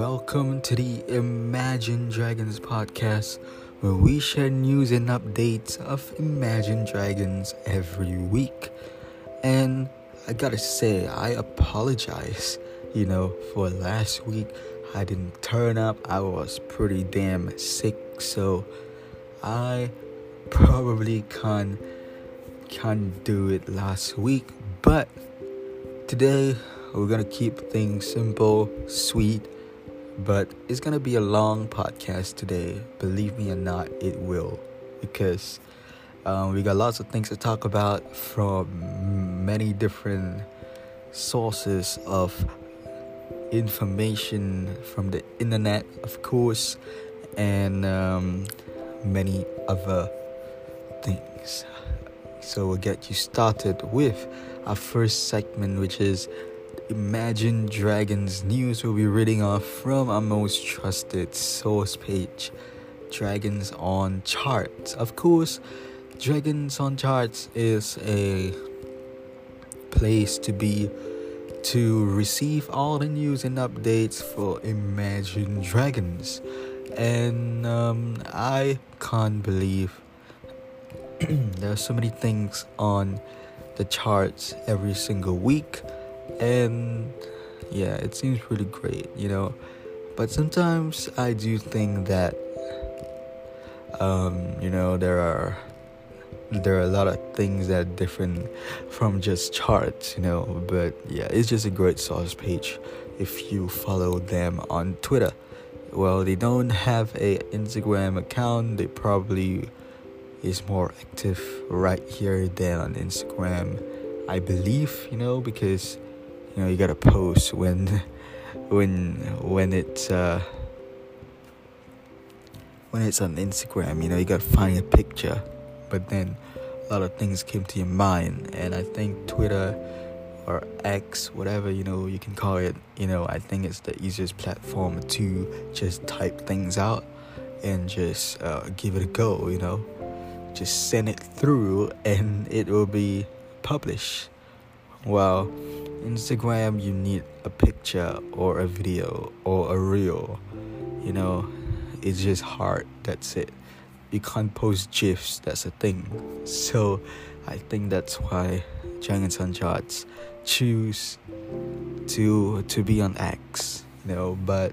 welcome to the Imagine Dragons podcast, where we share news and updates of Imagine Dragons every week. And I gotta say, I apologize, you know, for last week. I didn't turn up, I was pretty damn sick, so I probably can't can't do it last week, but today we're gonna keep things simple, sweet, but it's gonna be a long podcast today. Believe me or not, it will, because um, we got lots of things to talk about from many different sources of information from the internet, of course, and um, many other things. So we'll get you started with our first segment, which is Imagine Dragons news. We'll be reading off from our most trusted source page, Dragons on Charts. Of course, Dragons on Charts is a place to be to receive all the news and updates for Imagine Dragons. And um, I can't believe there are so many things on the charts every single week and yeah it seems pretty great you know? But sometimes i do think that um you know there are there are a lot of things that are different from just charts you know? But yeah it's just a great source page if you follow them on twitter. Well they don't have a instagram account. They probably is more active right here than on instagram i believe you know? Because you know you gotta post when when when it's uh when it's on Instagram, you know, you gotta find a picture, but then a lot of things came to your mind, and I think Twitter or X, whatever you know you can call it, you know, I think it's the easiest platform to just type things out and just uh, give it a go, you know, just send it through, and it will be published. Well, Instagram, you need a picture or a video or a reel. You know, it's just hard. That's it. You can't post GIFs. That's a thing. So, I think that's why Dragons on Charts choose to to be on X. You know, but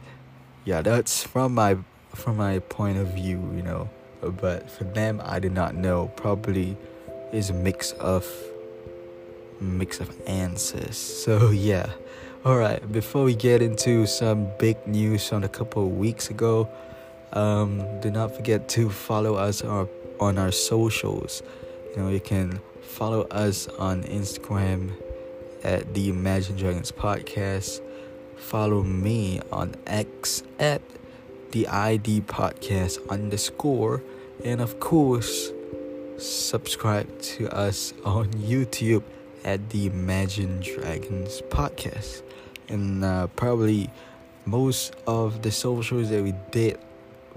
yeah, that's from my from my point of view. You know, but for them, I did not know. Probably is a mix of mix of answers. So yeah. Alright, before we get into some big news from a couple of weeks ago, um, do not forget to follow us our, on our socials. You know, you can follow us on Instagram at the Imagine Dragons Podcast. Follow me on X at the ID Podcast underscore. And of course, subscribe to us on YouTube at the Imagine Dragons podcast. And uh, probably most of the socials that we did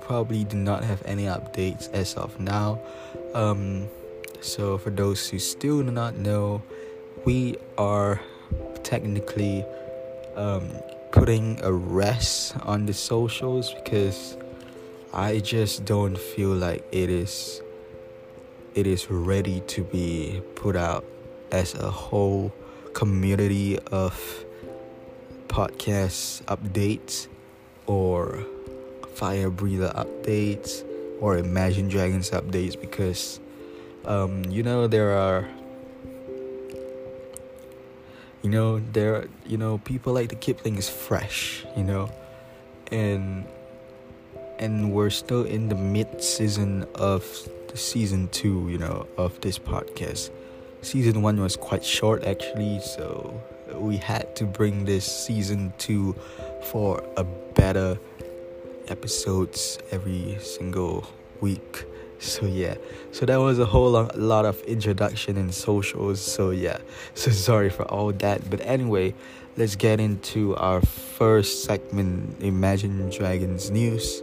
probably do not have any updates as of now. Um, so, for those who still do not know, we are technically um, putting a rest on the socials because I just don't feel like it is it is ready to be put out as a whole community of podcast updates or fire breather updates or imagine dragons updates because um, you know there are you know there you know people like to keep things fresh you know and and we're still in the mid season of the season two you know of this podcast season one was quite short actually, so we had to bring this season two for a better episodes every single week. So yeah, so that was a whole lot of introduction and socials. So yeah, so sorry for all that. But anyway, let's get into our first segment, Imagine Dragons news.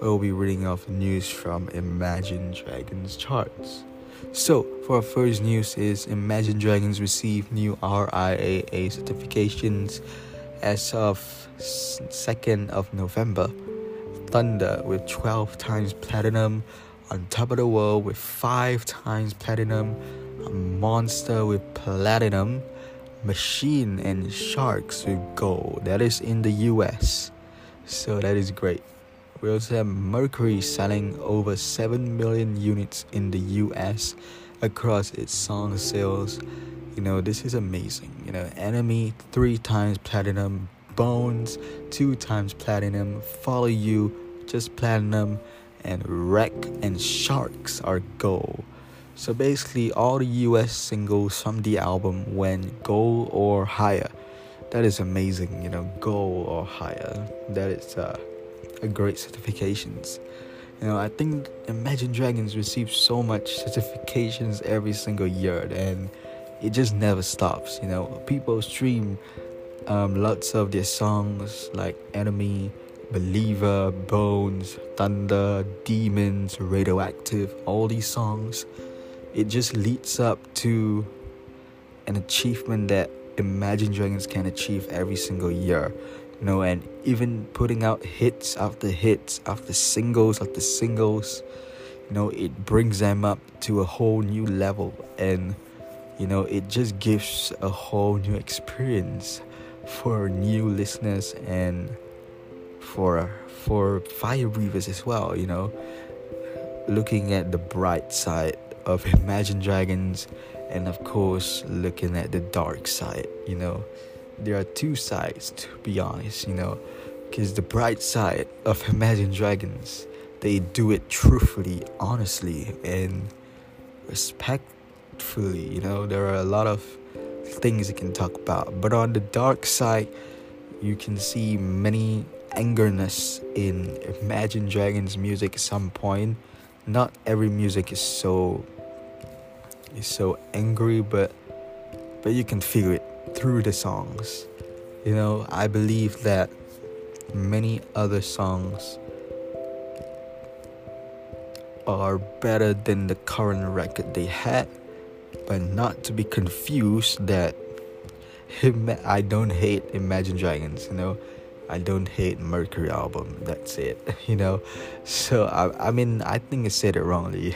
Where We'll be reading off news from Imagine Dragons charts. So, for our first news is Imagine Dragons receive new RIAA certifications as of 2nd of November, Thunder with 12 times platinum, On Top of the World with 5 times platinum, Monster with platinum, Machine and Sharks with gold. That is in the US. So that is great. We also have Mercury selling over 7 million units in the US across its song sales. You know, this is amazing. You know, Enemy three times platinum, Bones two times platinum, Follow You just platinum, and Wreck and Sharks are gold. So basically, all the US singles from the album went gold or higher. That is amazing, you know, gold or higher. That is uh, great certifications. You know, I think Imagine Dragons receive so much certifications every single year, and it just never stops. You know, people stream um, lots of their songs like Enemy, Believer, Bones, Thunder, Demons, Radioactive, all these songs. It just leads up to an achievement that Imagine Dragons can achieve every single year you know, and even putting out hits after hits after singles after singles, you know, it brings them up to a whole new level, and you know, it just gives a whole new experience for new listeners and for for fire breathers as well. You know, looking at the bright side of Imagine Dragons, and of course, looking at the dark side. You know there are two sides to be honest you know. Because the bright side of imagine dragons they do it truthfully honestly and respectfully you know. There are a lot of things you can talk about but on the dark side you can see many angerness in imagine dragons music at some point. Not every music is so is so angry but but you can feel it through the songs. You know, I believe that many other songs are better than the current record they had, but not to be confused that I don't hate Imagine Dragons, you know. I don't hate Mercury album. That's it, you know. So I, I mean, I think I said it wrongly.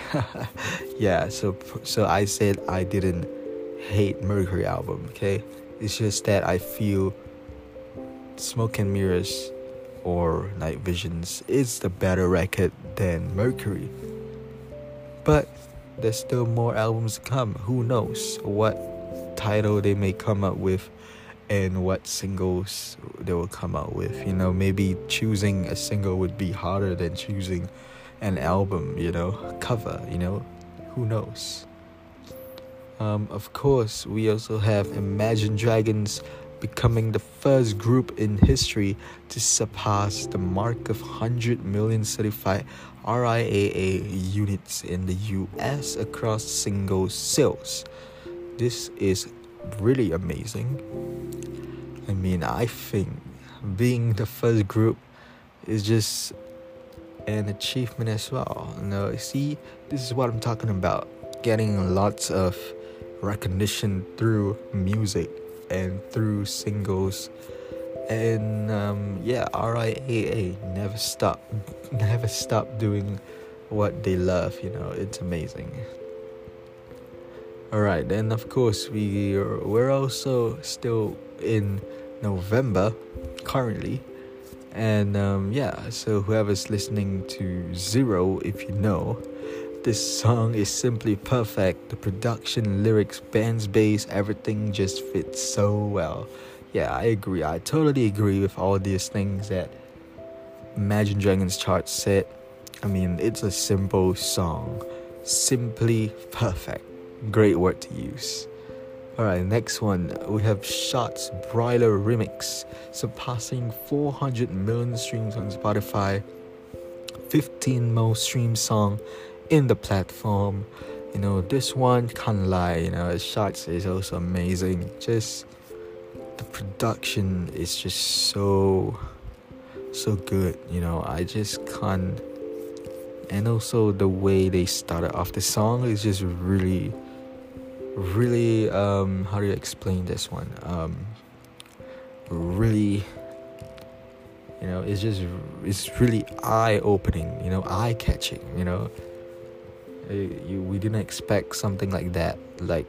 yeah. So so I said I didn't hate Mercury album. Okay, it's just that I feel Smoke and Mirrors or Night Visions is the better record than Mercury. But there's still more albums to come. Who knows what title they may come up with and what singles they will come out with. You know, maybe choosing a single would be harder than choosing an album, you know, cover, you know, who knows. Um, of course, we also have Imagine Dragons becoming the first group in history to surpass the mark of 100 million certified RIAA units in the US across single sales. This is really amazing. I mean, I think being the first group is just an achievement as well. You know, see, this is what I'm talking about. Getting lots of recognition through music and through singles. And um, yeah riaa never stop never stop doing what they love you know it's amazing. All right then of course we are, we're also still in november currently. And um, yeah so whoever's listening to zero if you know this song is simply perfect. The production, lyrics, band's bass, everything just fits so well. Yeah, I agree. I totally agree with all these things that Imagine Dragons chart said. I mean, it's a simple song. Simply perfect. Great word to use. Alright, next one. We have Shots Broiler Remix, surpassing 400 million streams on Spotify. 15 most streamed song in the platform. You know, this one can't lie, you know, shots is also amazing. Just the production is just so so good, you know. I just can't and also the way they started off the song is just really really um how do you explain this one? Um really you know it's just it's really eye opening you know eye catching you know Uh, you, we didn't expect something like that. Like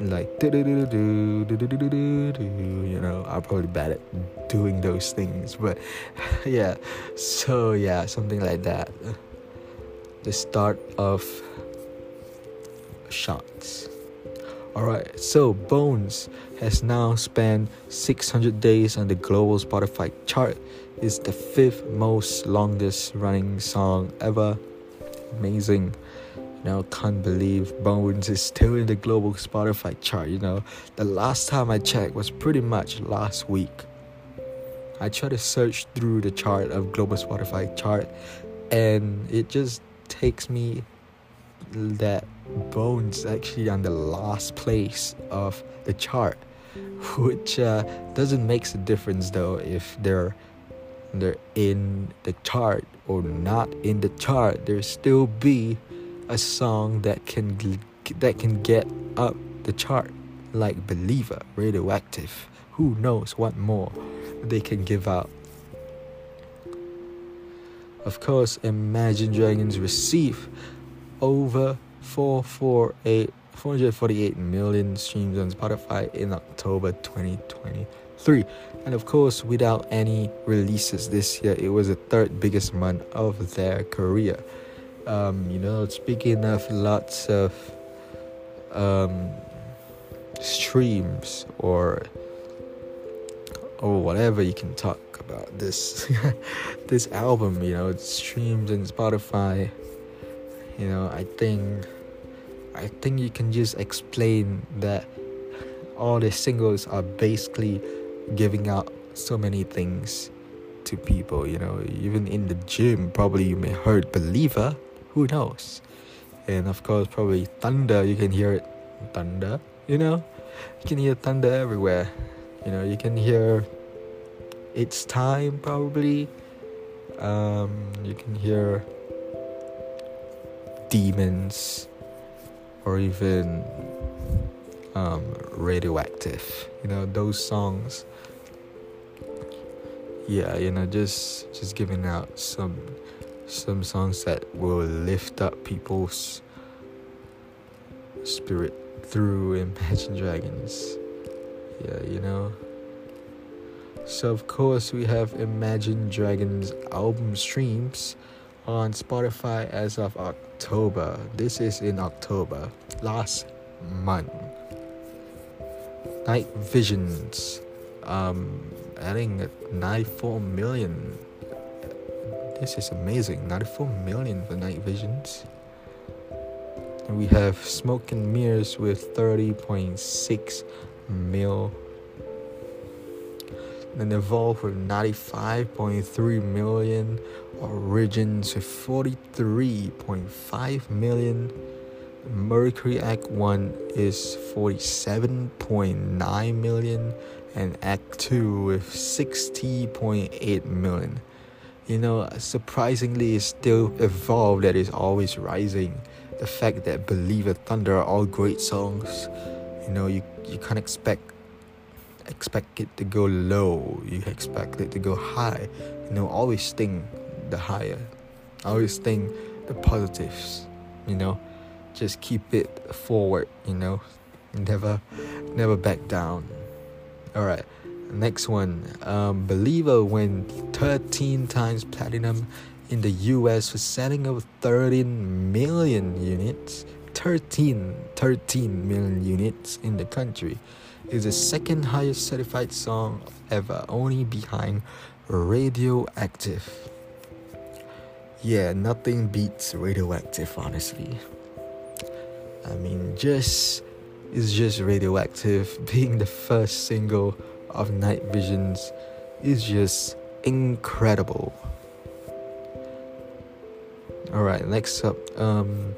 like you know i'm probably bad at doing those things but yeah so yeah something like that. The start of shots. Alright so bones has now spent 600 days on the global spotify chart. Is the fifth most longest running song ever. Amazing you know, can't believe Bones is still in the global Spotify chart. You know, the last time I checked was pretty much last week. I tried to search through the chart of global Spotify chart, and it just takes me that Bones actually on the last place of the chart, which uh, doesn't make a difference though if they're they're in the chart or not in the chart. There still be a song that can that can get up the chart like Believer, Radioactive. Who knows what more they can give out. Of course, Imagine Dragons receive over 448 448 million streams on Spotify in October 2023. And of course, without any releases this year, it was the third biggest month of their career um, you know, speaking of lots of um, streams or or whatever you can talk about this this album, you know, it streams in Spotify. You know, I think I think you can just explain that all the singles are basically giving out so many things to people you know even in the gym probably you may heard believer who knows? And of course, probably thunder. You can hear it, thunder. You know, you can hear thunder everywhere. You know, you can hear it's time probably. Um, you can hear demons or even um, radioactive. You know, those songs. Yeah, you know, just just giving out some some songs that will lift up people's spirit through Imagine Dragons. Yeah, you know. So, of course, we have Imagine Dragons album streams on Spotify as of October. This is in October, last month. Night Visions, um, adding 94 million this is amazing. 94 million for night visions. And we have Smoke and Mirrors with 30.6 mil. Then Evolve with 95.3 million. Origins with 43.5 million. Mercury Act 1 is 47.9 million. And Act 2 with 60.8 million you know, surprisingly, it's still evolved that is always rising. The fact that "Believe" Believer Thunder are all great songs, you know, you, you can't expect expect it to go low. You expect it to go high. You know, always think the higher. Always think the positives. You know, just keep it forward. You know, never, never back down. All right. Next one, um, Believer went 13 times platinum in the US for selling over 13 million units. 13, 13 million units in the country. Is the second highest certified song ever, only behind Radioactive. Yeah, nothing beats Radioactive, honestly. I mean, just it's just Radioactive being the first single of night visions is just incredible. All right, next up, um,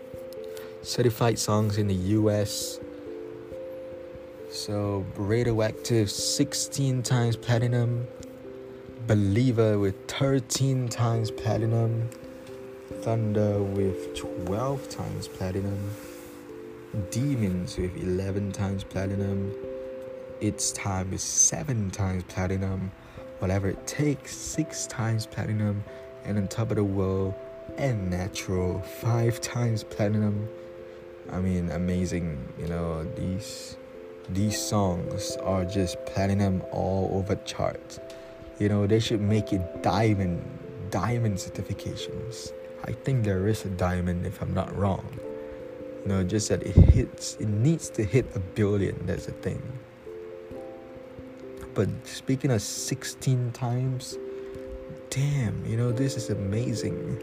certified songs in the U.S. So radioactive 16 times platinum, believer with 13 times platinum, thunder with 12 times platinum, demons with 11 times platinum its time is seven times platinum, whatever it takes, six times platinum, and on top of the world and natural, five times platinum. I mean, amazing. You know these these songs are just platinum all over charts. You know they should make it diamond, diamond certifications. I think there is a diamond if I'm not wrong. You know, just that it hits, it needs to hit a billion. That's the thing. But speaking of 16 times, damn, you know, this is amazing.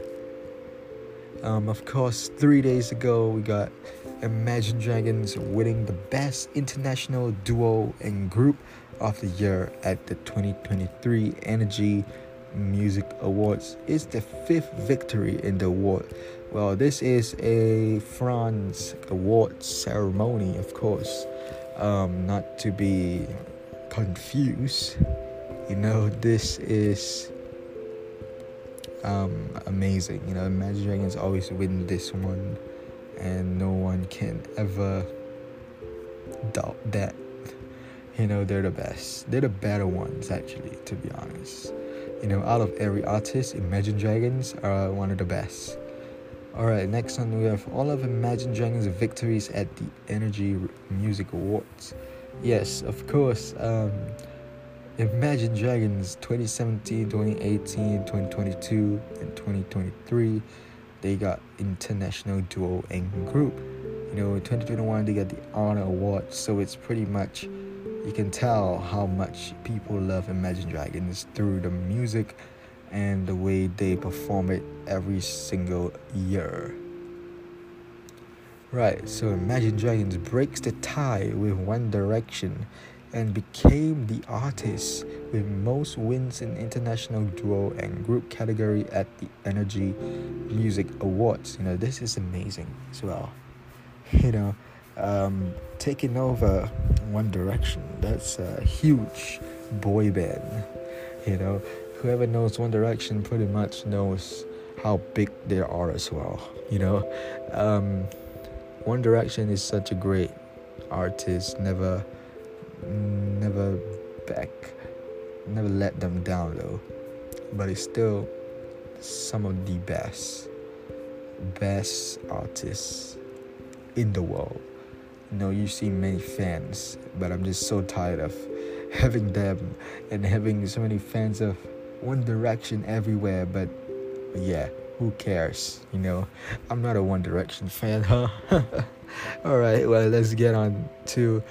Um, of course, three days ago, we got Imagine Dragons winning the Best International Duo and Group of the Year at the 2023 Energy Music Awards. It's the fifth victory in the award. Well, this is a France award ceremony, of course, um, not to be confused. You know, this is um, amazing. You know, Imagine Dragons always win this one, and no one can ever doubt that. You know, they're the best. They're the better ones, actually, to be honest. You know, out of every artist, Imagine Dragons are one of the best. Alright, next one we have all of Imagine Dragons' victories at the Energy Music Awards. Yes, of course. Um, Imagine Dragons 2017, 2018, 2022, and 2023, they got International Duo and Group. You know, in 2021, they got the Honor Award, so it's pretty much you can tell how much people love Imagine Dragons through the music and the way they perform it every single year. Right, so Imagine Dragons breaks the tie with One Direction and became the artist with most wins in international duo and group category at the Energy Music Awards. You know, this is amazing as well. You know, um, taking over One Direction, that's a huge boy band. You know, whoever knows One Direction pretty much knows how big they are as well. You know, um, One Direction is such a great artist, never never back, never let them down though. But it's still some of the best, best artists in the world. You know, you see many fans, but I'm just so tired of having them and having so many fans of One Direction everywhere. But, yeah, who cares? You know, I'm not a One Direction fan, huh? All right, well, let's get on to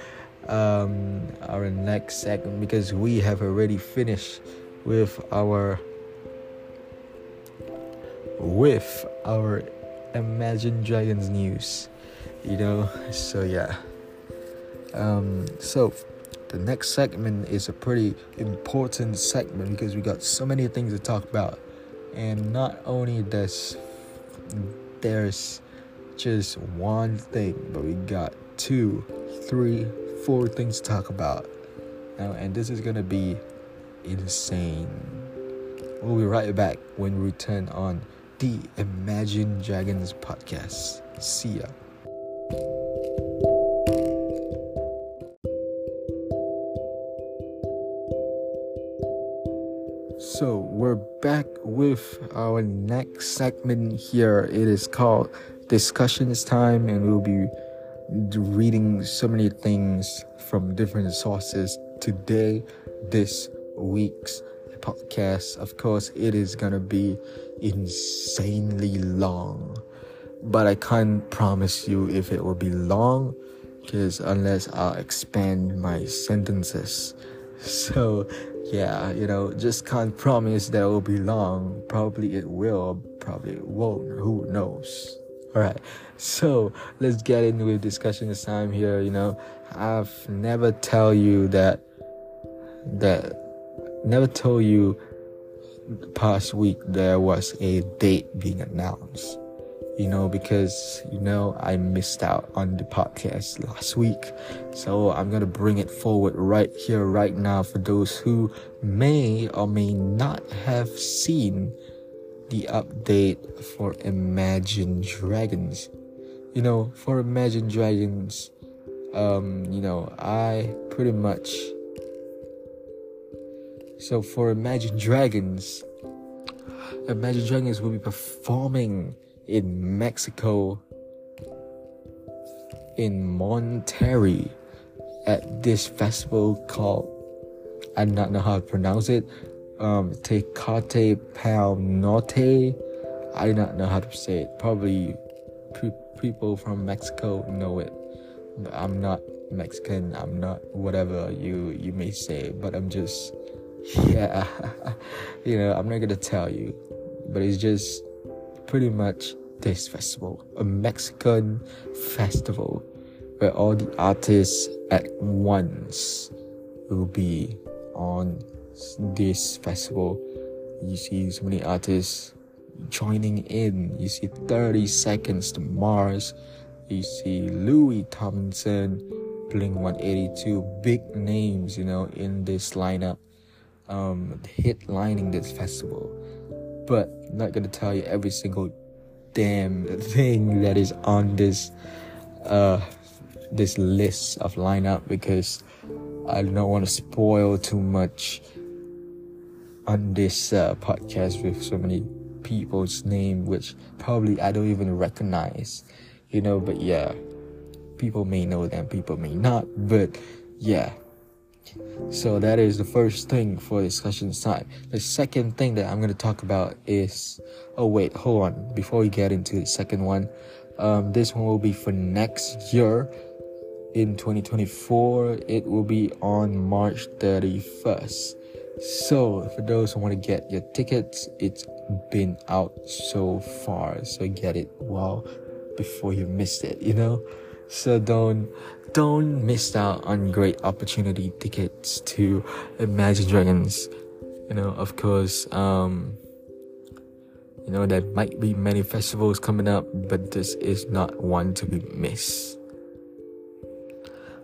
um, our next segment because we have already finished with our with our Imagine Dragons news. You know, so yeah. Um, so the next segment is a pretty important segment because we got so many things to talk about, and not only this, there's just one thing, but we got two, three, four things to talk about. Now, and this is gonna be insane. We'll be right back when we return on the Imagine Dragons podcast. See ya. We're back with our next segment here. It is called Discussions Time, and we'll be reading so many things from different sources today, this week's podcast. Of course, it is gonna be insanely long, but I can't promise you if it will be long because unless I'll expand my sentences. So, yeah, you know, just can't promise that it will be long. Probably it will, probably it won't. Who knows? All right, so let's get into the discussion this time here. You know, I've never tell you that that never told you past week there was a date being announced. You know, because you know I missed out on the podcast last week. So I'm gonna bring it forward right here, right now for those who may or may not have seen the update for Imagine Dragons. You know, for Imagine Dragons, Um, you know, I pretty much. So for Imagine Dragons, Imagine Dragons will be performing in Mexico, in Monterrey, at this festival called I do not know how to pronounce it. Um, Tecate Pal Norte. I do not know how to say it. Probably pe- people from Mexico know it. But I'm not Mexican. I'm not whatever you you may say. But I'm just yeah. you know, I'm not gonna tell you. But it's just pretty much this festival, a Mexican festival where all the artists at once will be on this festival. You see so many artists joining in. You see 30 Seconds to Mars. You see Louis Tomlinson, Blink 182, big names, you know, in this lineup, um, headlining this festival. But not gonna tell you every single damn thing that is on this uh this list of lineup because I don't want to spoil too much on this uh, podcast with so many people's name, which probably I don't even recognize, you know. But yeah, people may know them, people may not. But yeah, so that is the first thing for discussion time. The second thing that I'm gonna talk about is oh wait, hold on. Before we get into the second one, um, this one will be for next year in 2024 it will be on march 31st so for those who want to get your tickets it's been out so far so get it well before you miss it you know so don't don't miss out on great opportunity tickets to imagine dragons you know of course um you know there might be many festivals coming up but this is not one to be missed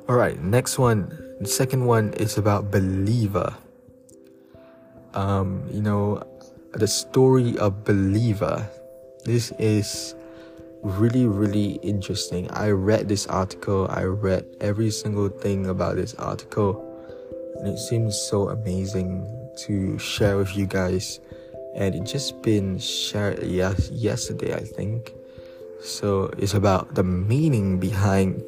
all right, next one. The second one is about Believer. Um, you know, the story of Believer. This is really, really interesting. I read this article, I read every single thing about this article, and it seems so amazing to share with you guys. And it just been shared yes, yesterday, I think. So it's about the meaning behind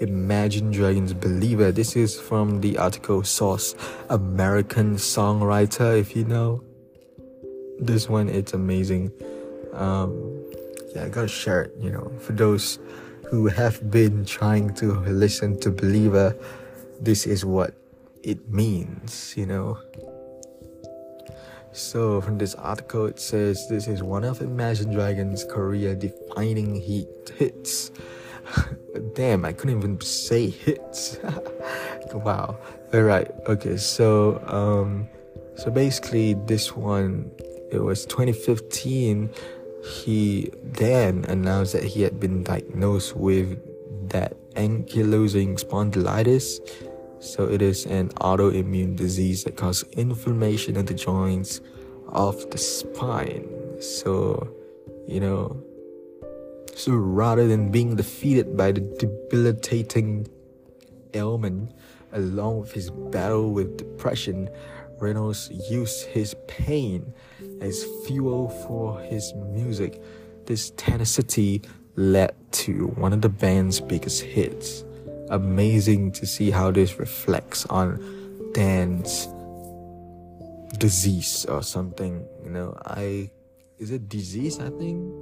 Imagine Dragons Believer. This is from the article source American Songwriter, if you know. This one, it's amazing. Um, yeah, I gotta share it, you know, for those who have been trying to listen to Believer, this is what it means, you know. So, from this article, it says this is one of Imagine Dragons' career defining hits Damn, I couldn't even say hits. wow. All right. Okay. So, um, so basically, this one, it was 2015. He then announced that he had been diagnosed with that ankylosing spondylitis. So it is an autoimmune disease that causes inflammation in the joints of the spine. So, you know, so rather than being defeated by the debilitating ailment, along with his battle with depression, Reynolds used his pain as fuel for his music. This tenacity led to one of the band's biggest hits. Amazing to see how this reflects on Dan's disease or something. You know, I is it disease? I think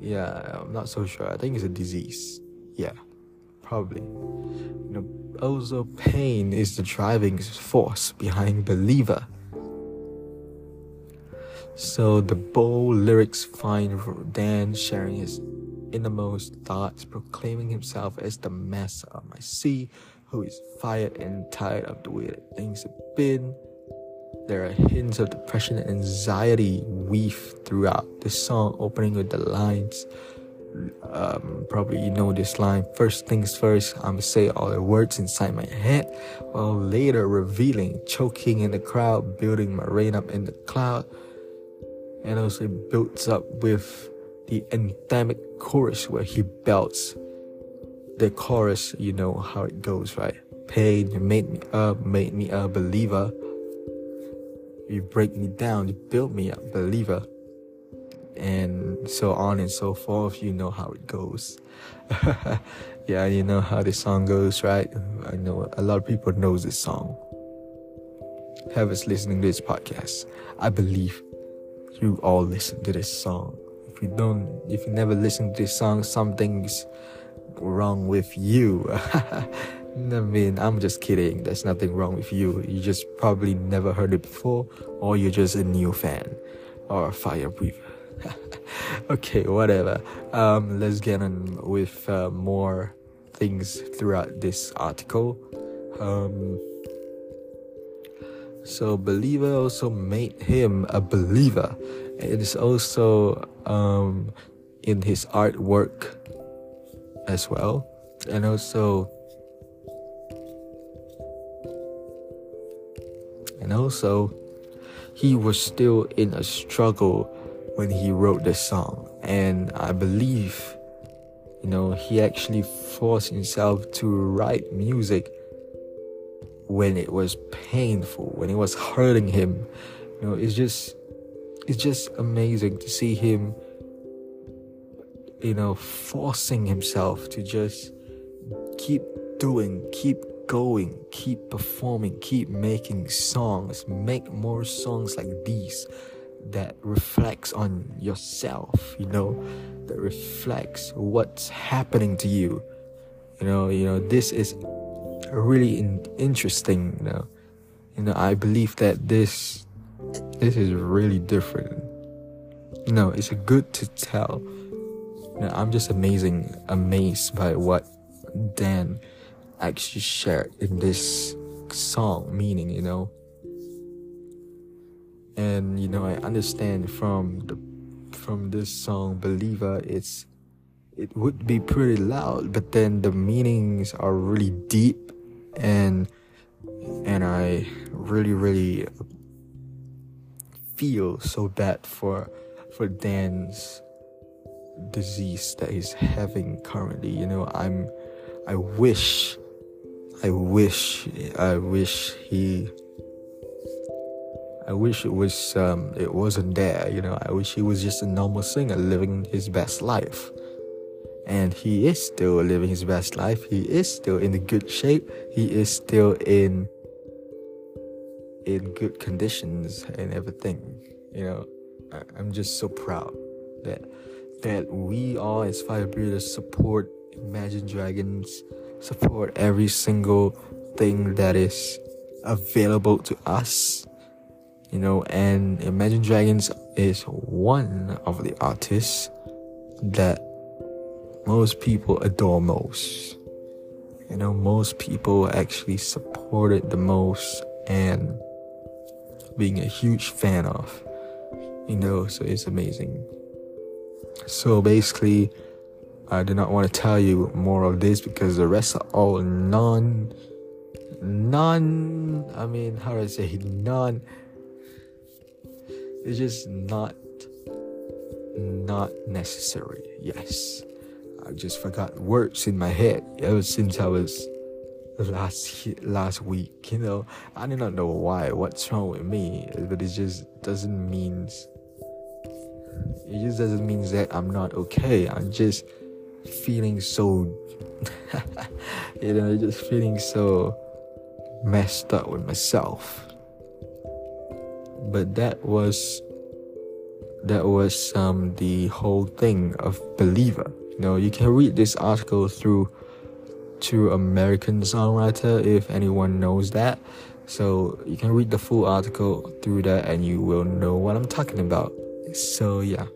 yeah, I'm not so sure. I think it's a disease. Yeah, probably. You know, also pain is the driving force behind Believer. So the bold lyrics find Dan sharing his innermost thoughts, proclaiming himself as the master of my sea, who is fired and tired of the way that things have been there are hints of depression and anxiety weave throughout the song, opening with the lines. Um, probably you know this line. First things first, I'ma say all the words inside my head, while later revealing, choking in the crowd, building my rain up in the cloud. And also it builds up with the anthemic chorus where he belts the chorus, you know how it goes, right? Pain, you made me up, made me a believer. You break me down, you build me up, believer. And so on and so forth. You know how it goes. yeah, you know how the song goes, right? I know a lot of people knows this song. Whoever's listening to this podcast, I believe you all listen to this song. If you don't, if you never listen to this song, something's wrong with you. I mean, I'm just kidding. There's nothing wrong with you. You just probably never heard it before, or you're just a new fan or a fire breather. okay, whatever. Um, let's get on with uh, more things throughout this article. Um, so, believer also made him a believer. It is also um, in his artwork as well, and also. And also, he was still in a struggle when he wrote this song. And I believe, you know, he actually forced himself to write music when it was painful, when it was hurting him. You know, it's just it's just amazing to see him you know forcing himself to just keep doing, keep going, keep performing, keep making songs, make more songs like these that reflects on yourself, you know, that reflects what's happening to you. You know, you know, this is really in- interesting, you know. You know, I believe that this this is really different. You know, it's good to tell. You know, I'm just amazing amazed by what Dan actually shared in this song meaning, you know and you know i understand from the from this song believer it's it would be pretty loud but then the meanings are really deep. And and i really really feel so bad for for dan's disease that he's having currently. You know i'm i wish i wish i wish he I wish it was um, it wasn't there. You know, I wish he was just a normal singer living his best life. And he is still living his best life. He is still in good shape. He is still in in good conditions and everything. You know, I, I'm just so proud that that we all as fire breathers support Imagine Dragons, support every single thing that is available to us you know, and Imagine Dragons is one of the artists that most people adore most. You know, most people actually support it the most and being a huge fan of. You know, so it's amazing. So basically, I do not want to tell you more of this because the rest are all non, non, I mean, how do I say, non it's just not not necessary. Yes. I just forgot words in my head ever since I was last last week. You know, I do not know why. What's wrong with me? But it just doesn't mean. It just doesn't mean that I'm not okay. I'm just feeling so. you know, just feeling so messed up with myself but that was that was um, the whole thing of believer. You know you can read this article through to american songwriter if anyone knows that. So you can read the full article through that and you will know what i'm talking about. So yeah.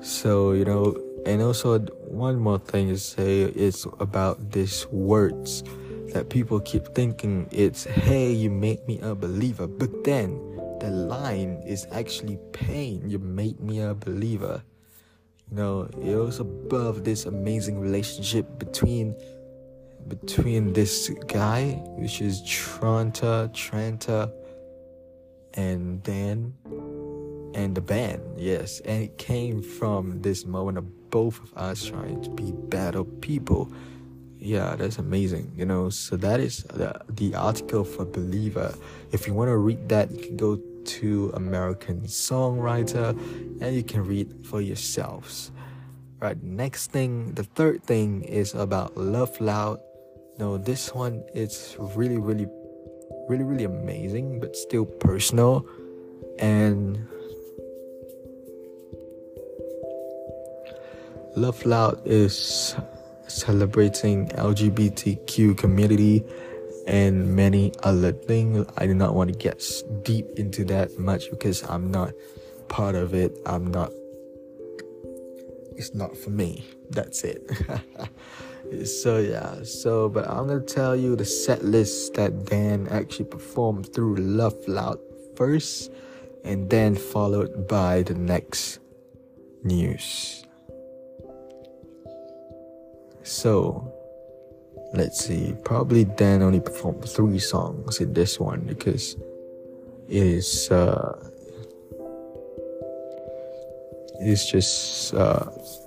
So you know and also one more thing to say is about these words that people keep thinking it's, hey, you make me a believer. But then the line is actually pain. You made me a believer. You know, it was above this amazing relationship between between this guy, which is Tranter, Tranter, and Dan, and the band. Yes, and it came from this moment of both of us trying to be better people. Yeah, that's amazing. You know, so that is the, the article for Believer. If you want to read that, you can go to American Songwriter and you can read for yourselves. Right, next thing, the third thing is about Love Loud. No, this one is really, really, really, really amazing, but still personal. And Love Loud is celebrating LGBTQ community and many other things. I do not want to get deep into that much because I'm not part of it. I'm not. It's not for me. That's it. so yeah. So, but I'm gonna tell you the set list that Dan actually performed through Love Loud first, and then followed by the next news. So, let's see. Probably Dan only performed three songs in this one because it is uh, it's just uh,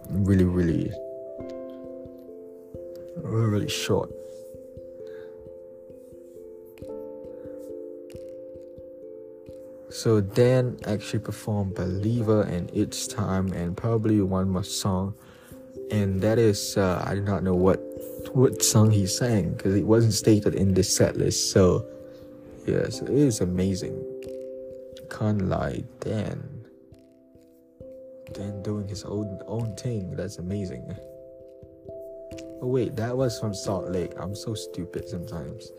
really, really, really, really short. So Dan actually performed Believer and It's Time and probably one more song and that is uh, I do not know what what song he sang because it wasn't stated in this set list. So yes, it is amazing. Can't lie, Dan. Dan doing his own own thing. That's amazing. Oh wait, that was from Salt Lake. I'm so stupid sometimes.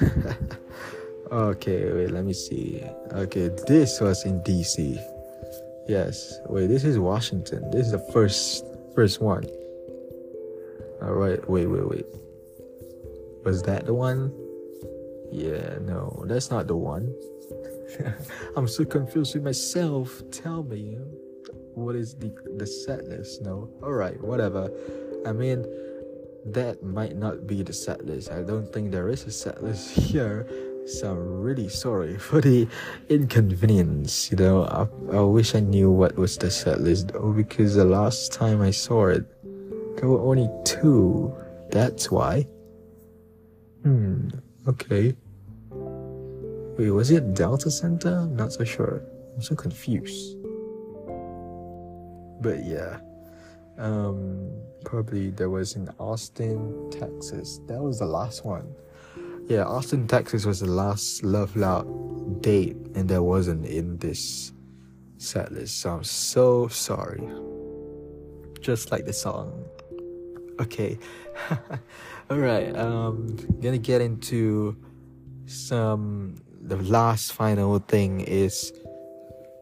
okay, wait, let me see. Okay, this was in DC. Yes. Wait, this is Washington. This is the first First one. Alright, wait, wait, wait. Was that the one? Yeah, no, that's not the one. I'm so confused with myself. Tell me, what is the the list? No, all right, whatever. I mean, that might not be the set list. I don't think there is a set list here. So I'm really sorry for the inconvenience. You know, I, I wish I knew what was the set list though, because the last time I saw it, there were only two. That's why. Hmm. Okay. Wait, was it Delta Center? Not so sure. I'm so confused. But yeah. Um, probably there was in Austin, Texas. That was the last one yeah, Austin, Texas was the last Loveloud date, and that wasn't in this set list. So I'm so sorry. Just like the song. Okay. Alright, um gonna get into some the last final thing is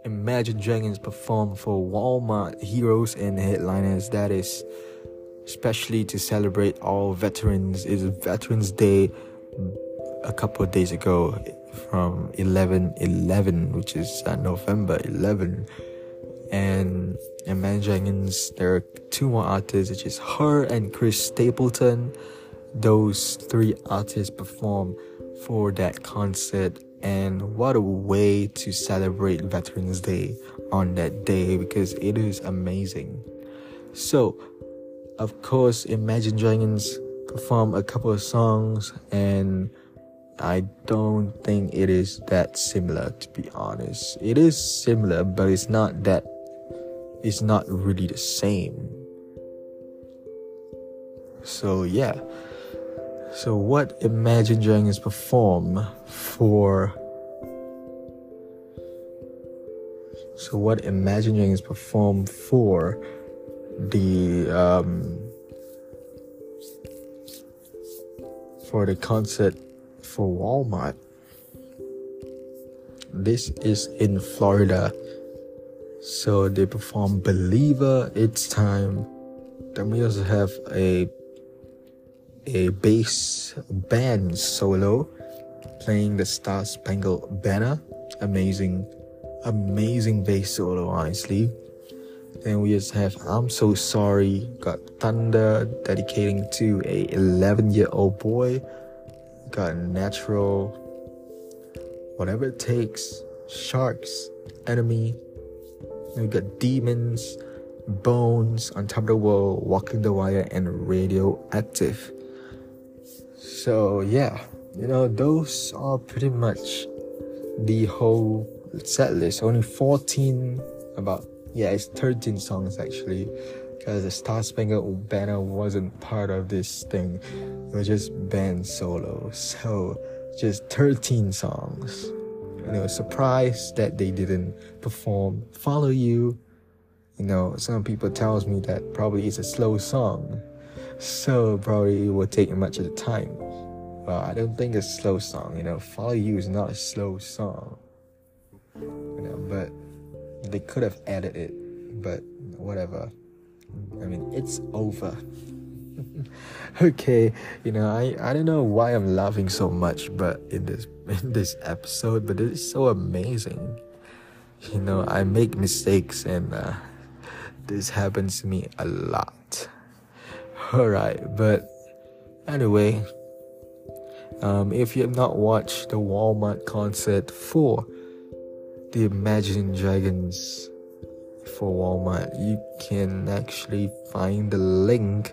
Imagine Dragons perform for Walmart heroes and headliners. That is especially to celebrate all veterans. It's Veterans Day a couple of days ago from 11 11 which is uh, november 11 and Imagine Dragons there are two more artists which is H.E.R. and chris stapleton. Those three artists perform for that concert and what a way to celebrate veterans day on that day because it is amazing. So of course imagine dragons perform a couple of songs and I don't think it is that similar to be honest. It is similar, but it's not that it's not really the same. So yeah. So what Imagine Dragons perform for So what Imagine Dragons perform for the um for the concert for Walmart. This is in Florida. So they perform Believer, It's Time. Then we also have a a bass band solo playing the Star Spangled Banner. Amazing, amazing bass solo, honestly. Then we just have I'm So Sorry, got Thunder dedicating to a 11 year old boy, got Natural, Whatever It Takes, Sharks, Enemy, we got Demons, Bones, On Top of the World, Walking the Wire, and Radioactive. So, yeah, you know, those are pretty much the whole set list. Only 14, about, yeah, it's 13 songs actually, because the Star Spangled Banner wasn't part of this thing. It was just band solo. So, just 13 songs. And You know, surprised that they didn't perform Follow You. You know, some people tells me that probably it's a slow song. So probably it will take much of the time. Well, I don't think it's a slow song, you know. Follow You is not a slow song. You know, but they could have added it, but whatever. I mean, it's over. okay, you know, I, I don't know why I'm laughing so much, but in this in this episode, but it is so amazing. You know, I make mistakes and uh, this happens to me a lot. Alright, but anyway, um, if you have not watched the Walmart concert for the Imagine Dragons for Walmart, you can actually find the link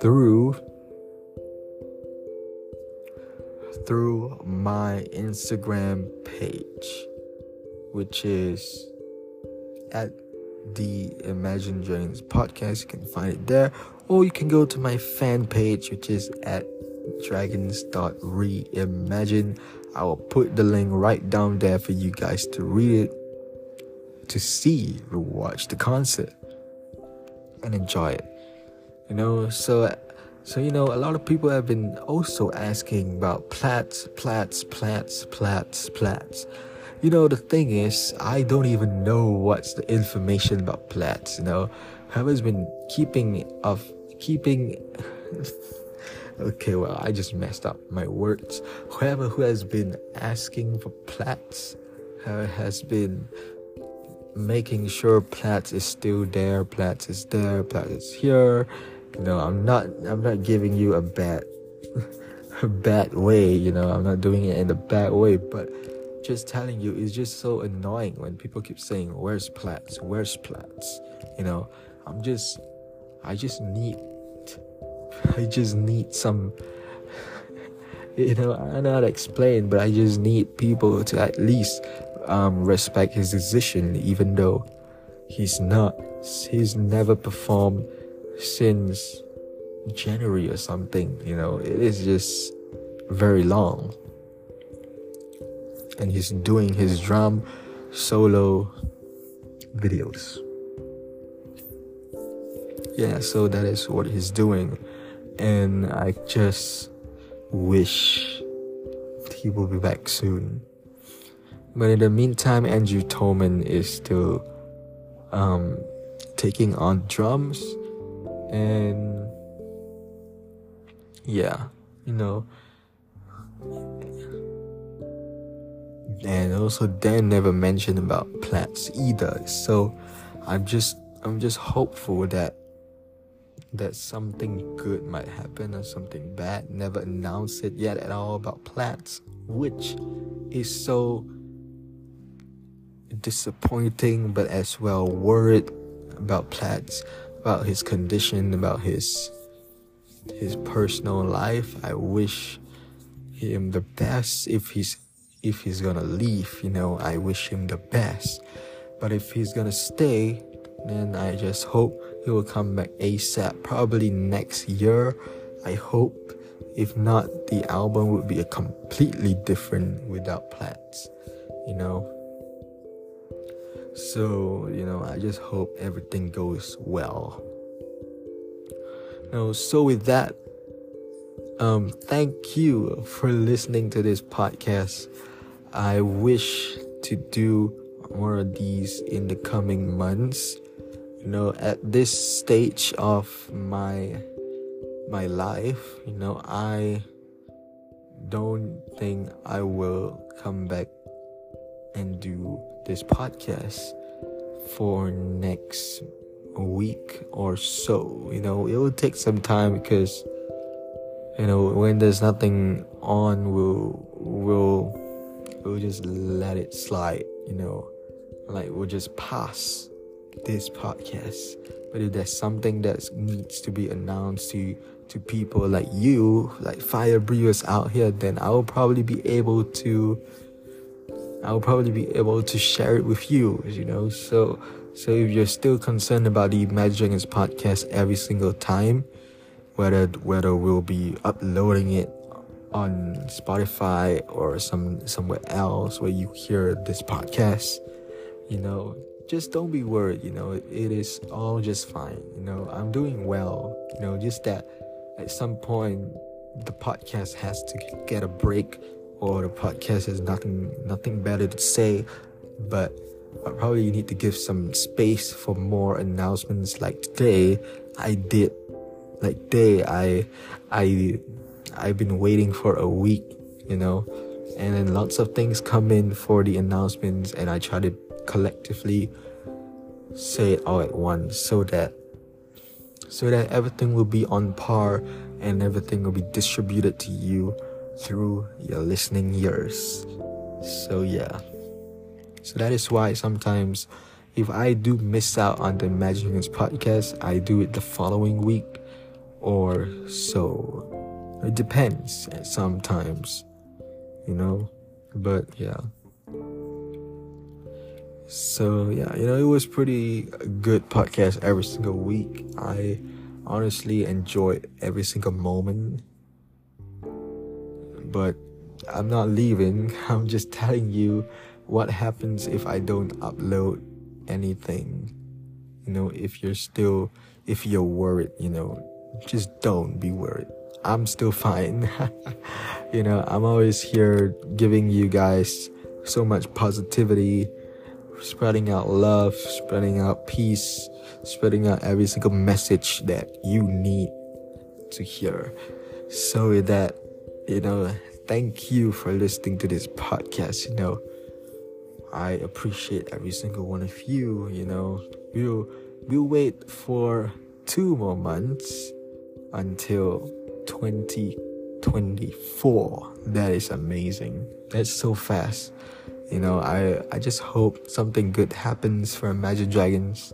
through through my Instagram page, which is at the Imagine Dragons podcast. You can find it there, or you can go to my fan page, which is at dragons.reimagine. I will put the link right down there for you guys to read it, to see, to watch the concert, and enjoy it. You know, so so you know, a lot of people have been also asking about Platz, Platz, Platz, Platz, Platz. You know, the thing is, I don't even know what's the information about Platz. You know, whoever's been keeping of keeping. Okay, well, I just messed up my words. Whoever who has been asking for Platz, uh, has been making sure Platz is still there, Platz is there, Platz is here. You know, I'm not I'm not giving you a bad a bad way, you know, I'm not doing it in a bad way, but just telling you it's just so annoying when people keep saying where's Platz? Where's Platz? You know i'm just i just need i just need some you know i know how to explain but i just need people to at least um, respect his decision even though he's not he's never performed since January or something. You know, it is just very long. And he's doing his drum solo videos. Yeah, so that is what he's doing. And I just wish he will be back soon. But in the meantime, Andrew Tolman is still um, taking on drums and yeah you know and also Dan never mentioned about Platz either so I'm just I'm just hopeful that that something good might happen or something bad never announced it yet at all about Platz which is so disappointing but as well worried about Platz about his condition, about his his personal life. I wish him the best if he's if he's gonna leave, you know, I wish him the best. But if he's gonna stay, then I just hope he will come back ASAP, probably next year. I hope. If not, the album would be a completely different without Platz, you know. So, you know, I just hope everything goes well. Now, so with that, um, thank you for listening to this podcast. I wish to do more of these in the coming months. You know, at this stage of my my life, you know, I don't think I will come back and do this podcast for next week or so. You know, it will take some time because you know when there's nothing on, we'll we'll we'll just let it slide. You know, like we'll just pass this podcast. But if there's something that needs to be announced to to people like you, like fire breathers out here, then I will probably be able to I will probably be able to share it with you, you know. So so if you're still concerned about the Imagine Dragons podcast every single time, whether whether we'll be uploading it on Spotify or some somewhere else where you hear this podcast, you know, just don't be worried, you know, it is all just fine. You know, I'm doing well, you know, just that at some point the podcast has to get a break or the podcast has nothing nothing better to say. But probably need to give some space for more announcements. Like today I did like today I I I've been waiting for a week you know. And then lots of things come in for the announcements and I try to collectively say it all at once so that so that everything will be on par and everything will be distributed to you through your listening ears. So, yeah. So, that is why sometimes if I do miss out on the Dragons podcast, I do it the following week or so. It depends sometimes, you know. But yeah. So yeah, you know, it was pretty good podcast every single week. I honestly enjoyed every single moment. But I'm not leaving. I'm just telling you what happens if I don't upload anything. You know, if you're still if you're worried, you know, just don't be worried. I'm still fine. you know, I'm always here giving you guys so much positivity spreading out love, spreading out peace, spreading out every single message that you need to hear. So with that, you know, thank you for listening to this podcast. You know, I appreciate every single one of you. You know, we'll we'll wait for two more months until 2024. That is amazing. That's so fast. You know, I I just hope something good happens for Imagine Dragons.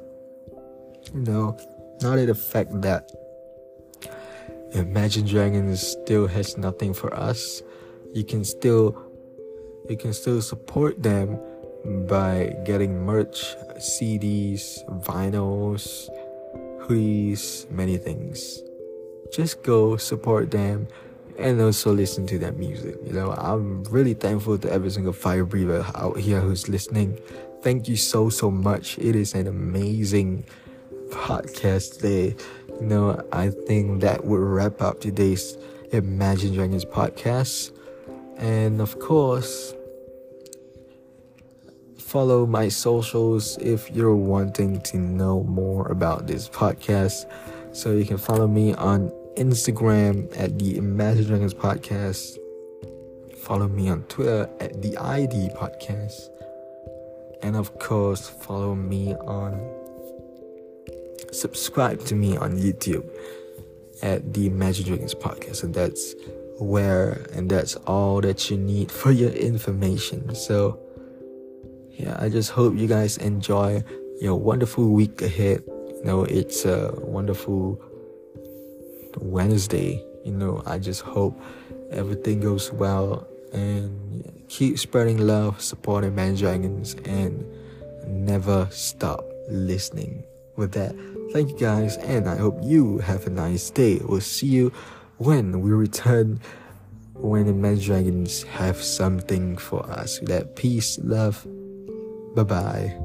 You know, not in the fact that Imagine Dragons still has nothing for us. You can still you can still support them by getting merch, CDs, vinyls, hoodies, many things. Just go support them and also listen to that music. You know, I'm really thankful to every single fire breather out here who's listening. Thank you so so much. It is an amazing podcast day. You know, I think that would wrap up today's Imagine Dragons podcast. And of course, follow my socials if you're wanting to know more about this podcast. So you can follow me on Instagram at the Imagine Dragons Podcast. Follow me on Twitter at the ID Podcast. And of course, follow me on subscribe to me on YouTube at the Imagine Dragons Podcast. And that's where and that's all that you need for your information. So yeah, I just hope you guys enjoy your wonderful week ahead. You know, it's a wonderful Wednesday. You know, I just hope everything goes well and keep spreading love, supporting Man Dragons, and never stop listening. With that, thank you guys, and I hope you have a nice day. We'll see you when we return when the Man Dragons have something for us. With that, peace, love, bye bye.